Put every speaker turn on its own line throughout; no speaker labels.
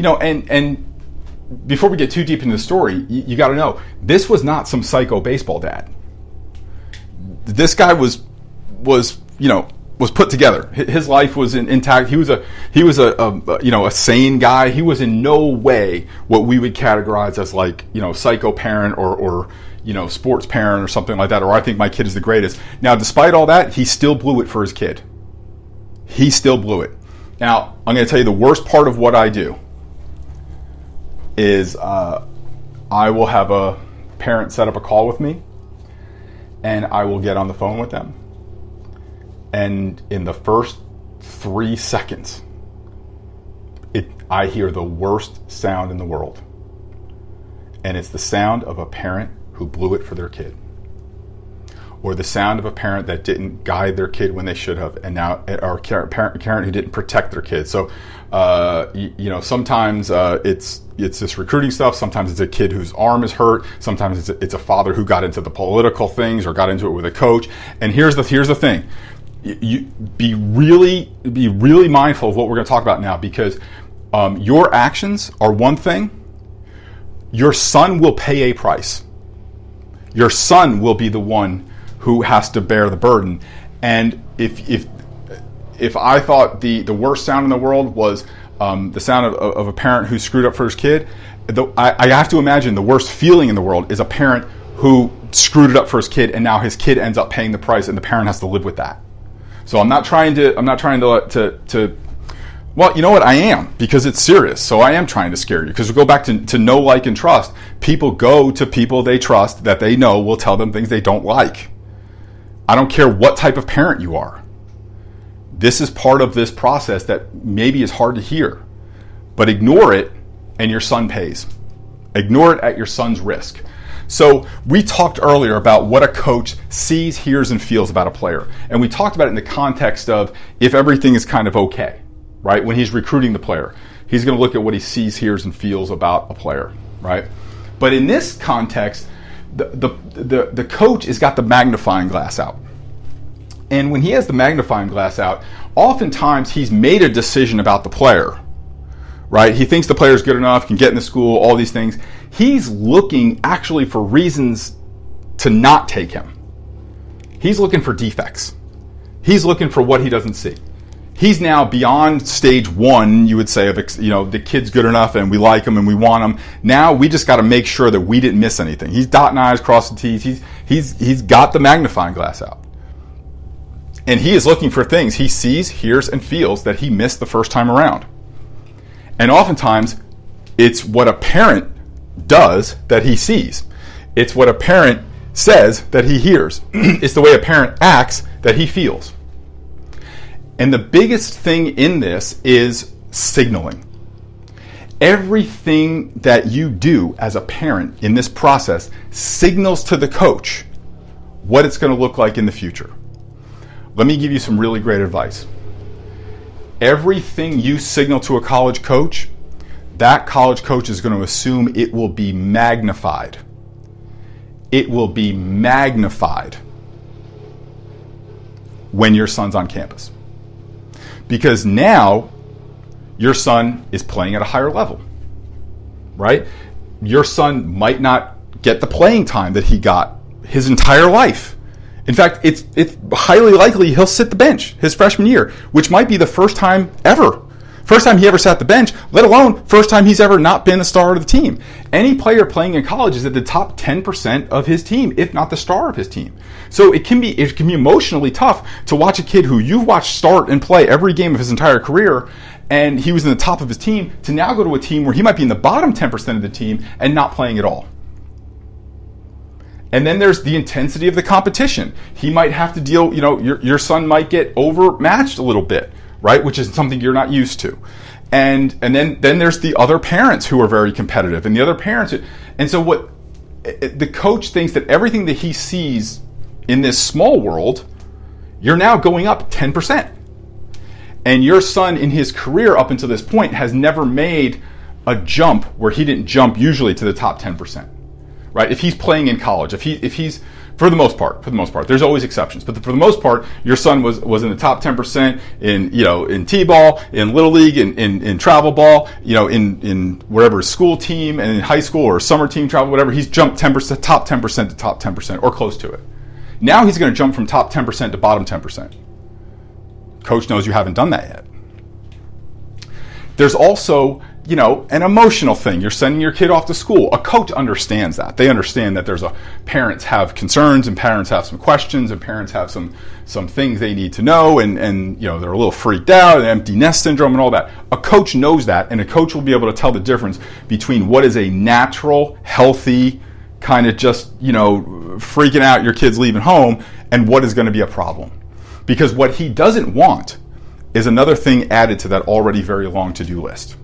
you know, and and before we get too deep into the story, you, you got to know this was not some psycho baseball dad. This guy was was you know was put together. His life was in, intact. He was a he was a, a, you know a sane guy. He was in no way what we would categorize as like you know psycho parent or or you know sports parent or something like that. Or I think my kid is the greatest. Now, despite all that, he still blew it for his kid. He still blew it. Now, I'm going to tell you the worst part of what I do is uh, I will have a parent set up a call with me, and I will get on the phone with them and in the first three seconds, it, I hear the worst sound in the world. And it's the sound of a parent who blew it for their kid. Or the sound of a parent that didn't guide their kid when they should have, and now, or parent, parent who didn't protect their kid. So, uh, you, you, know, sometimes uh, it's it's this recruiting stuff. Sometimes it's a kid whose arm is hurt. Sometimes it's a, it's a father who got into the political things or got into it with a coach. And here's the here's the thing: you be really be really mindful of what we're going to talk about now because um, your actions are one thing your son will pay a price your son will be the one who has to bear the burden and if if if i thought the the worst sound in the world was um, the sound of, of, a parent who screwed up for his kid the, I, I have to imagine the worst feeling in the world is a parent who screwed it up for his kid and now his kid ends up paying the price and the parent has to live with that so I'm not trying to I'm not trying to to to well, you know what? I am because it's serious. So I am trying to scare you because we go back to, to know, like, and trust. People go to people they trust that they know will tell them things they don't like. I don't care what type of parent you are. This is part of this process that maybe is hard to hear, but ignore it and your son pays. Ignore it at your son's risk. So we talked earlier about what a coach sees, hears, and feels about a player. And we talked about it in the context of if everything is kind of okay, right? When he's recruiting the player, he's going to look at what he sees, hears, and feels about a player, right? But in this context, the, the, the, the coach has got the magnifying glass out. And when he has the magnifying glass out, oftentimes he's made a decision about the player right? He thinks the player is good enough, can get in the school, all these things. He's looking actually for reasons to not take him. He's looking for defects. He's looking for what he doesn't see. He's now beyond stage one, you would say, of, you know, the kid's good enough and we like him and we want him. Now we just got to make sure that we didn't miss anything. He's dotting I's, crossing T's. He's, he's, he's got the magnifying glass out. And he is looking for things he sees, hears, and feels that he missed the first time around. And oftentimes, it's what a parent does that he sees. It's what a parent says that he hears. it's the way a parent acts that he feels. And the biggest thing in this is signaling. Everything that you do as a parent in this process signals to the coach what it's going to look like in the future. Let me give you some really great advice everything you signal to a college coach, that college coach is going to assume it will be magnified. It will be magnified when your son's on campus. Because now your son is playing at a higher level, right? Your son might not get the playing time that he got his entire life in fact, it's it's highly likely he'll sit the bench his freshman year, which might be the first time ever. First time he ever sat the bench, let alone first time he's ever not been the star of the team. Any player playing in college is at the top 10% of his team, if not the star of his team. So it can be it can be emotionally tough to watch a kid who you've watched start and play every game of his entire career and he was in the top of his team to now go to a team where he might be in the bottom 10% of the team and not playing at all. And then there's the intensity of the competition. He might have to deal, you know, your, your son might get overmatched a little bit, right? Which is something you're not used to. And, and then, then there's the other parents who are very competitive and the other parents. And so what eh, eh, the coach thinks that everything that he sees in this small world, you're now going up 10%. And your son in his career up until this point has never made a jump where he didn't jump usually to the top 10% right? If he's playing in college, if he if he's For the most part, for the most part, there's always exceptions, but for the most part, your son was was in the top 10% in you know in t-ball, in little league, in, in, in travel ball, you know in in wherever school team and in high school or summer team travel, whatever. He's jumped 10% top 10% to top 10% or close to it. Now he's going to jump from top 10% to bottom 10%. Coach knows you haven't done that yet. There's also you know, an emotional thing. You're sending your kid off to school. A coach understands that. They understand that there's a parents have concerns and parents have some questions and parents have some some things they need to know and and you know they're a little freaked out and empty nest syndrome and all that. A coach knows that and a coach will be able to tell the difference between what is a natural, healthy kind of just, you know, freaking out your kids leaving home and what is going to be a problem. Because what he doesn't want is another thing added to that already very long to-do list.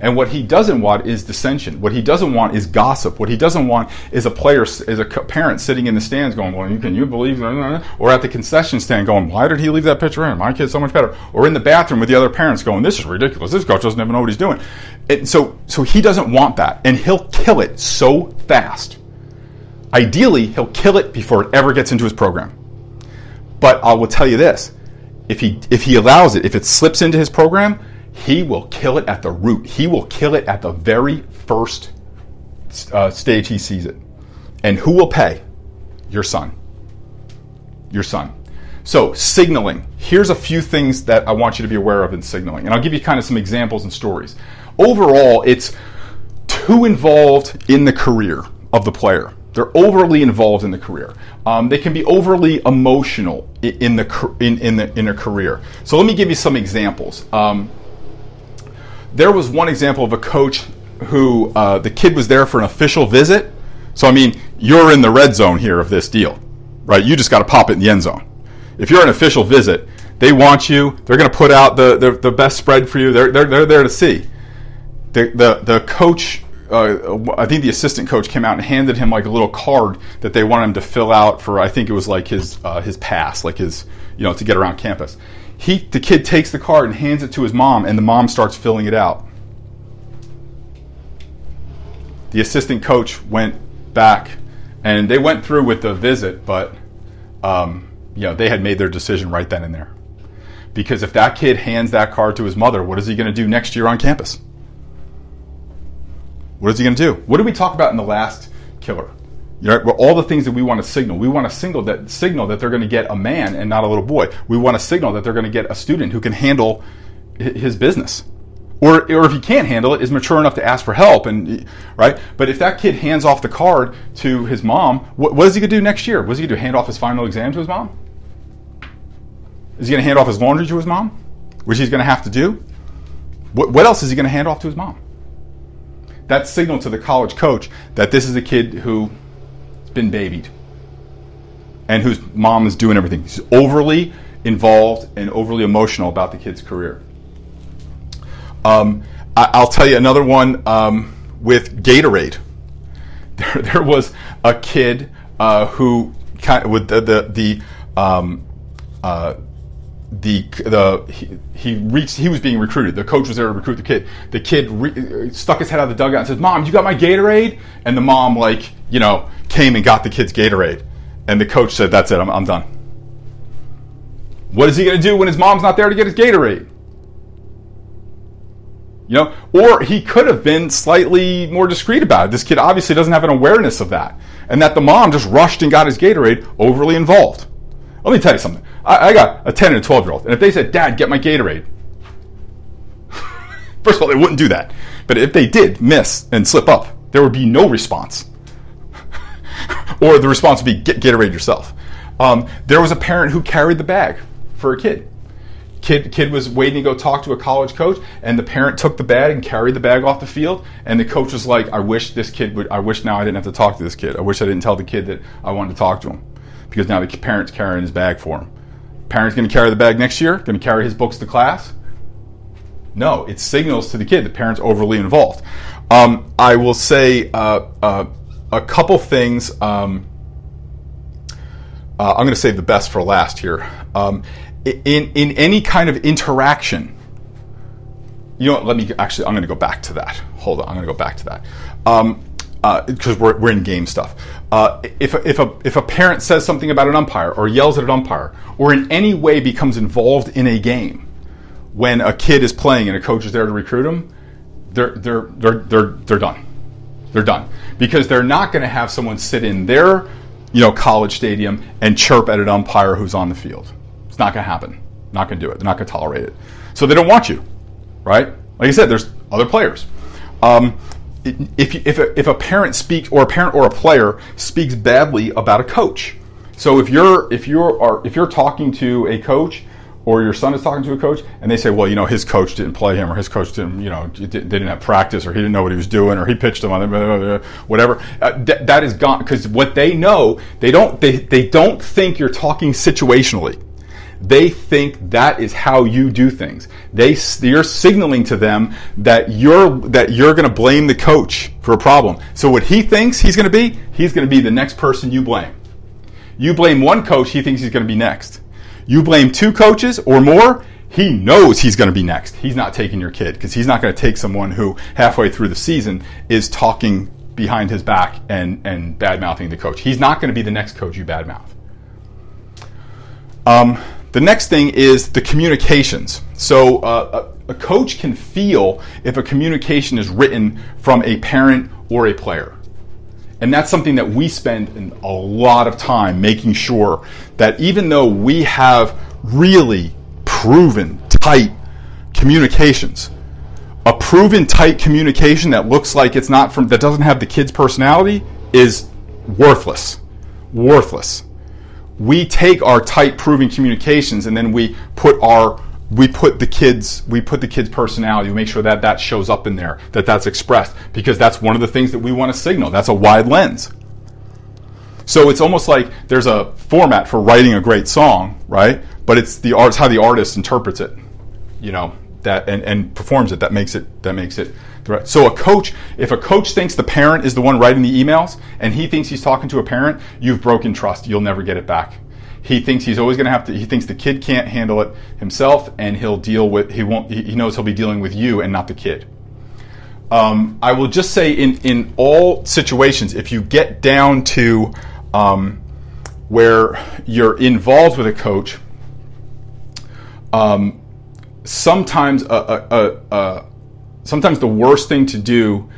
And what he doesn't want is dissension. What he doesn't want is gossip. What he doesn't want is a player, is a parent sitting in the stands going, "Well, can you believe?" Or at the concession stand going, "Why did he leave that pitcher in? My kid's so much better." Or in the bathroom with the other parents going, "This is ridiculous. This coach doesn't even know what he's doing." And so, so he doesn't want that, and he'll kill it so fast. Ideally, he'll kill it before it ever gets into his program. But I will tell you this: if he if he allows it, if it slips into his program he will kill it at the root. He will kill it at the very first uh, stage he sees it. And who will pay? Your son. Your son. So, signaling. Here's a few things that I want you to be aware of in signaling. And I'll give you kind of some examples and stories. Overall, it's too involved in the career of the player. They're overly involved in the career. Um, they can be overly emotional in the in in the in a career. So let me give you some examples. Um, there was one example of a coach who uh, the kid was there for an official visit. So, I mean, you're in the red zone here of this deal, right? You just got to pop it in the end zone. If you're an official visit, they want you. They're going to put out the, the, the, best spread for you. They're, they're, they're there to see. The, the, the coach, uh, I think the assistant coach came out and handed him like a little card that they wanted him to fill out for, I think it was like his, uh, his pass, like his, you know, to get around campus. He, the kid takes the card and hands it to his mom, and the mom starts filling it out. The assistant coach went back, and they went through with the visit, but um, you know they had made their decision right then and there. Because if that kid hands that card to his mother, what is he going to do next year on campus? What is he going to do? What did we talk about in the last killer? You know, all the things that we want to signal. We want to signal that signal that they're going to get a man and not a little boy. We want to signal that they're going to get a student who can handle his business. Or, or if he can't handle it, is mature enough to ask for help, and right. But if that kid hands off the card to his mom, what, what is he going to do next year? What is he going to? Hand off his final exam to his mom? Is he going to hand off his laundry to his mom, which he's going to have to do? What, what else is he going to hand off to his mom? That signal to the college coach that this is a kid who been babied and whose mom is doing everything. She's overly involved and overly emotional about the kid's career. Um, I, will tell you another one um, with Gatorade. There, there was a kid uh, who kind of, with the the, the um, uh, the the he, he, reached he was being recruited. The coach was there to recruit the kid. The kid re, stuck his head out of the dugout and said, "Mom, you got my Gatorade?" And the mom like you know came and got the kid's Gatorade. And the coach said, That's it, I'm, I'm done. What is he going to do when his mom's not there to get his Gatorade? You know, or he could have been slightly more discreet about it. This kid obviously doesn't have an awareness of that. And that the mom just rushed and got his Gatorade, overly involved. Let me tell you something. I, I got a 10 and a 12 year old, and if they said, Dad, get my Gatorade, first of all, they wouldn't do that. But if they did miss and slip up, there would be no response. Or the response would be get Gatorade yourself. Um, there was a parent who carried the bag for a kid. Kid, kid was waiting to go talk to a college coach, and the parent took the bag and carried the bag off the field. And the coach was like, "I wish this kid would. I wish now I didn't have to talk to this kid. I wish I didn't tell the kid that I wanted to talk to him, because now the parent's carrying his bag for him. Parent's going to carry the bag next year. Going to carry his books to class. No, it signals to the kid the parent's overly involved. Um, I will say uh, uh, a couple things. Um, uh, I'm going to save the best for last here. Um, in in any kind of interaction, you know, let me actually. I'm going to go back to that. Hold on, I'm going to go back to that. Um, because uh, we're, we're in game stuff. Uh, if, if, a, if a parent says something about an umpire or yells at an umpire or in any way becomes involved in a game when a kid is playing and a coach is there to recruit them, they're, they're, they're, they're, they're done. They're done. Because they're not going to have someone sit in their you know, college stadium and chirp at an umpire who's on the field. It's not going to happen. Not going to do it. They're not going to tolerate it. So they don't want you, right? Like I said, there's other players. Um, if, if, a, if a parent speaks or a parent or a player speaks badly about a coach, so if you're if you're are, if you're talking to a coach or your son is talking to a coach and they say, well, you know, his coach didn't play him or his coach didn't, you know, they didn't have practice or he didn't know what he was doing or he pitched him on whatever. Uh, th- that is gone because what they know, they don't they, they don't think you're talking situationally. They think that is how you do things. They you're signaling to them that you're that you're going to blame the coach for a problem. So what he thinks he's going to be, he's going to be the next person you blame. You blame one coach, he thinks he's going to be next. You blame two coaches or more, he knows he's going to be next. He's not taking your kid because he's not going to take someone who halfway through the season is talking behind his back and, and bad mouthing the coach. He's not going to be the next coach you bad mouth. Um, the next thing is the communications. So uh, a, a coach can feel if a communication is written from a parent or a player. And that's something that we spend a lot of time making sure that even though we have really proven tight communications, a proven tight communication that looks like it's not from, that doesn't have the kid's personality is worthless. Worthless. We take our tight proven communications and then we put our we put the kids we put the kids personality we make sure that that shows up in there that that's expressed because that's one of the things that we want to signal that's a wide lens. So it's almost like there's a format for writing a great song right? But it's the arts how the artist interprets it you know that and, and performs it that makes it that makes it so a coach if a coach thinks the parent is the one writing the emails and he thinks he's talking to a parent you've broken trust you'll never get it back he thinks he's always going to have to he thinks the kid can't handle it himself and he'll deal with he won't he knows he'll be dealing with you and not the kid. Um, i will just say in in all situations if you get down to um, where you're involved with a coach um, sometimes a, a, a, sometimes the worst thing to do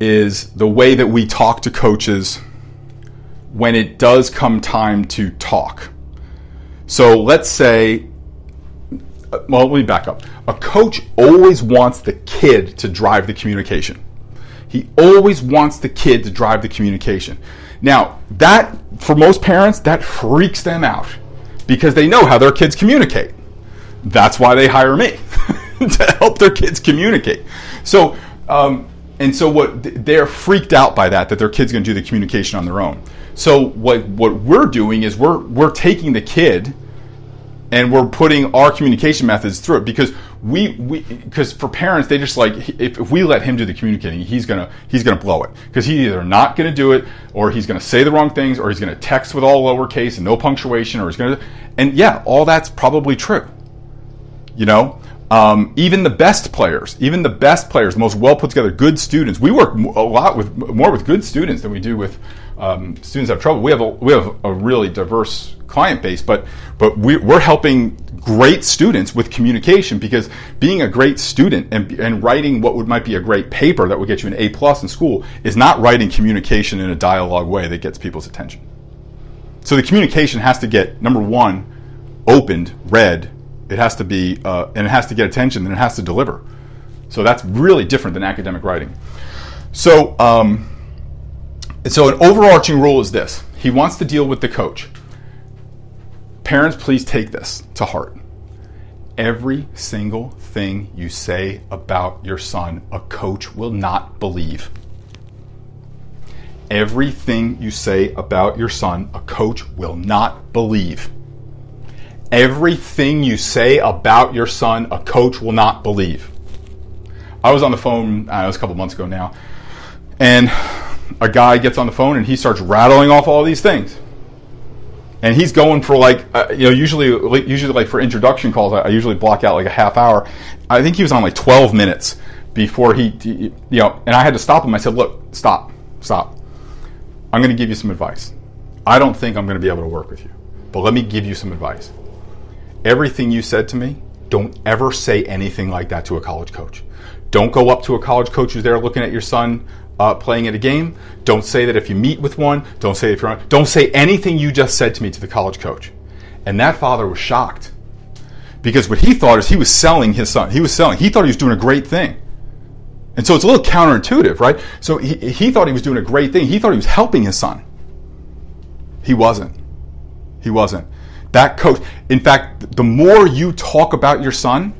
is the way that we talk to coaches when it does come time to talk. So let's say, well, let me back up. A coach always wants the kid to drive the communication. He always wants the kid to drive the communication. Now, that, for most parents, that freaks them out because they know how their kids communicate. That's why they hire me to help their kids communicate. So, um, and so what they're freaked out by that, that their kid's going to do the communication on their own. So what what we're doing is we're we're taking the kid and we're putting our communication methods through it because we we because for parents they just like if, if we let him do the communicating he's gonna he's gonna blow it because he's either not gonna do it or he's gonna say the wrong things or he's gonna text with all lowercase and no punctuation or he's gonna and yeah all that's probably true you know um, even the best players, even the best players, the most well put together, good students. We work a lot with more with good students than we do with um, students have trouble. We have a, we have a really diverse client base, but but we, are helping great students with communication because being a great student and, and writing what would might be a great paper that would get you an A plus in school is not writing communication in a dialogue way that gets people's attention. So the communication has to get number one opened, read. It has to be uh, and it has to get attention, and it has to deliver. So that's really different than academic writing. So. Um, and so, an overarching rule is this he wants to deal with the coach. Parents, please take this to heart. Every single thing you say about your son, a coach will not believe. Everything you say about your son, a coach will not believe. Everything you say about your son, a coach will not believe. I was on the phone, uh, it was a couple months ago now, and a guy gets on the phone and he starts rattling off all these things. And he's going for like, uh, you know, usually, usually like for introduction calls, I, I, usually block out like a half hour. I think he was on like 12 minutes before he, you know, and I had to stop him. I said, look, stop, stop. I'm going to give you some advice. I don't think I'm going to be able to work with you, but let me give you some advice. Everything you said to me, don't ever say anything like that to a college coach. Don't go up to a college coach who's there looking at your son uh, playing at a game. Don't say that if you meet with one. Don't say if you're on. Don't say anything you just said to me to the college coach. And that father was shocked because what he thought is he was selling his son. He was selling. He thought he was doing a great thing. And so it's a little counterintuitive, right? So he, he thought he was doing a great thing. He thought he was helping his son. He wasn't. He wasn't. That coach, in fact, the more you talk about your son,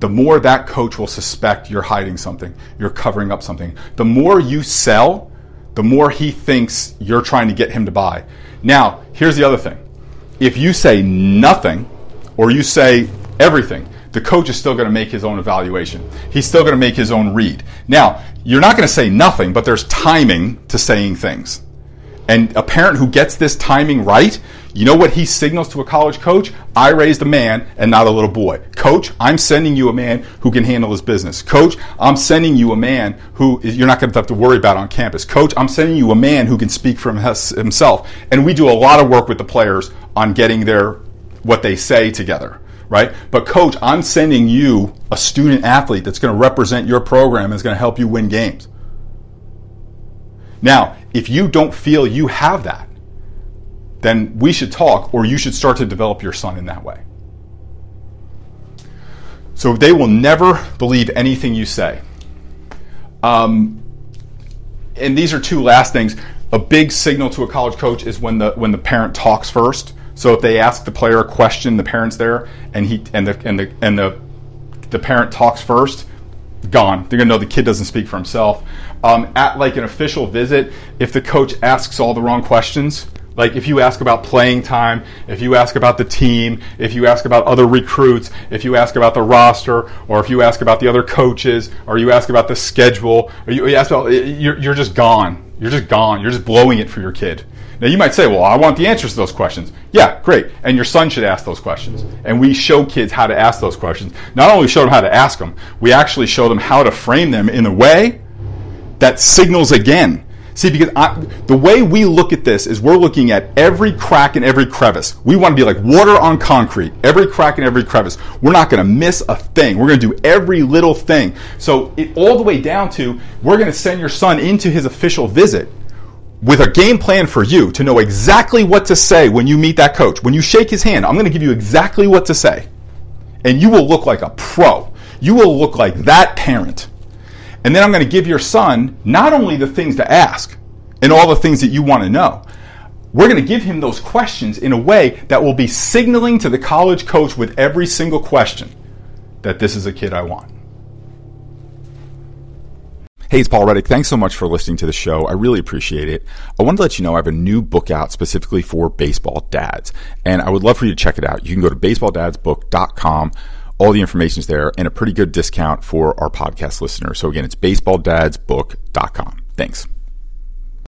the more that coach will suspect you're hiding something, you're covering up something. The more you sell, the more he thinks you're trying to get him to buy. Now, here's the other thing. If you say nothing or you say everything, the coach is still going to make his own evaluation. He's still going to make his own read. Now, you're not going to say nothing, but there's timing to saying things. And a parent who gets this timing right, you know what he signals to a college coach? I raised a man and not a little boy. Coach, I'm sending you a man who can handle his business. Coach, I'm sending you a man who you're not going to have to worry about on campus. Coach, I'm sending you a man who can speak for himself. And we do a lot of work with the players on getting their what they say together right? But coach, I'm sending you a student athlete that's going to represent your program and is going to help you win games. Now, if you don't feel you have that, then we should talk or you should start to develop your son in that way. So they will never believe anything you say. Um, and these are two last things. A big signal to a college coach is when the when the parent talks first. So if they ask the player a question, the parent's there, and he and the and the and the the parent talks first, gone. They're gonna know the kid doesn't speak for himself. Um, at like an official visit, if the coach asks all the wrong questions, like if you ask about playing time, if you ask about the team, if you ask about other recruits, if you ask about the roster, or if you ask about the other coaches, or you ask about the schedule, or you, you ask about, you're, you're just gone. You're just gone. You're just blowing it for your kid. Now you might say, well, I want the answers to those questions. Yeah, great. And your son should ask those questions. And we show kids how to ask those questions. Not only show them how to ask them, we actually show them how to frame them in a way that signals again. See, because I, the way we look at this is we're looking at every crack and every crevice. We want to be like water on concrete, every crack and every crevice. We're not going to miss a thing. We're going to do every little thing. So, it, all the way down to we're going to send your son into his official visit with a game plan for you to know exactly what to say when you meet that coach. When you shake his hand, I'm going to give you exactly what to say. And you will look like a pro. You will look like that parent. And then I'm going to give your son not only the things to ask and all the things that you want to know, we're going to give him those questions in a way that will be signaling to the college coach with every single question that this is a kid I want. Hey, it's Paul Reddick. Thanks so much for listening to the show. I really appreciate it. I wanted to let you know I have a new book out specifically for baseball dads, and I would love for you to check it out. You can go to baseballdadsbook.com. All the information is there and a pretty good discount for our podcast listeners. So again, it's baseballdadsbook.com. Thanks.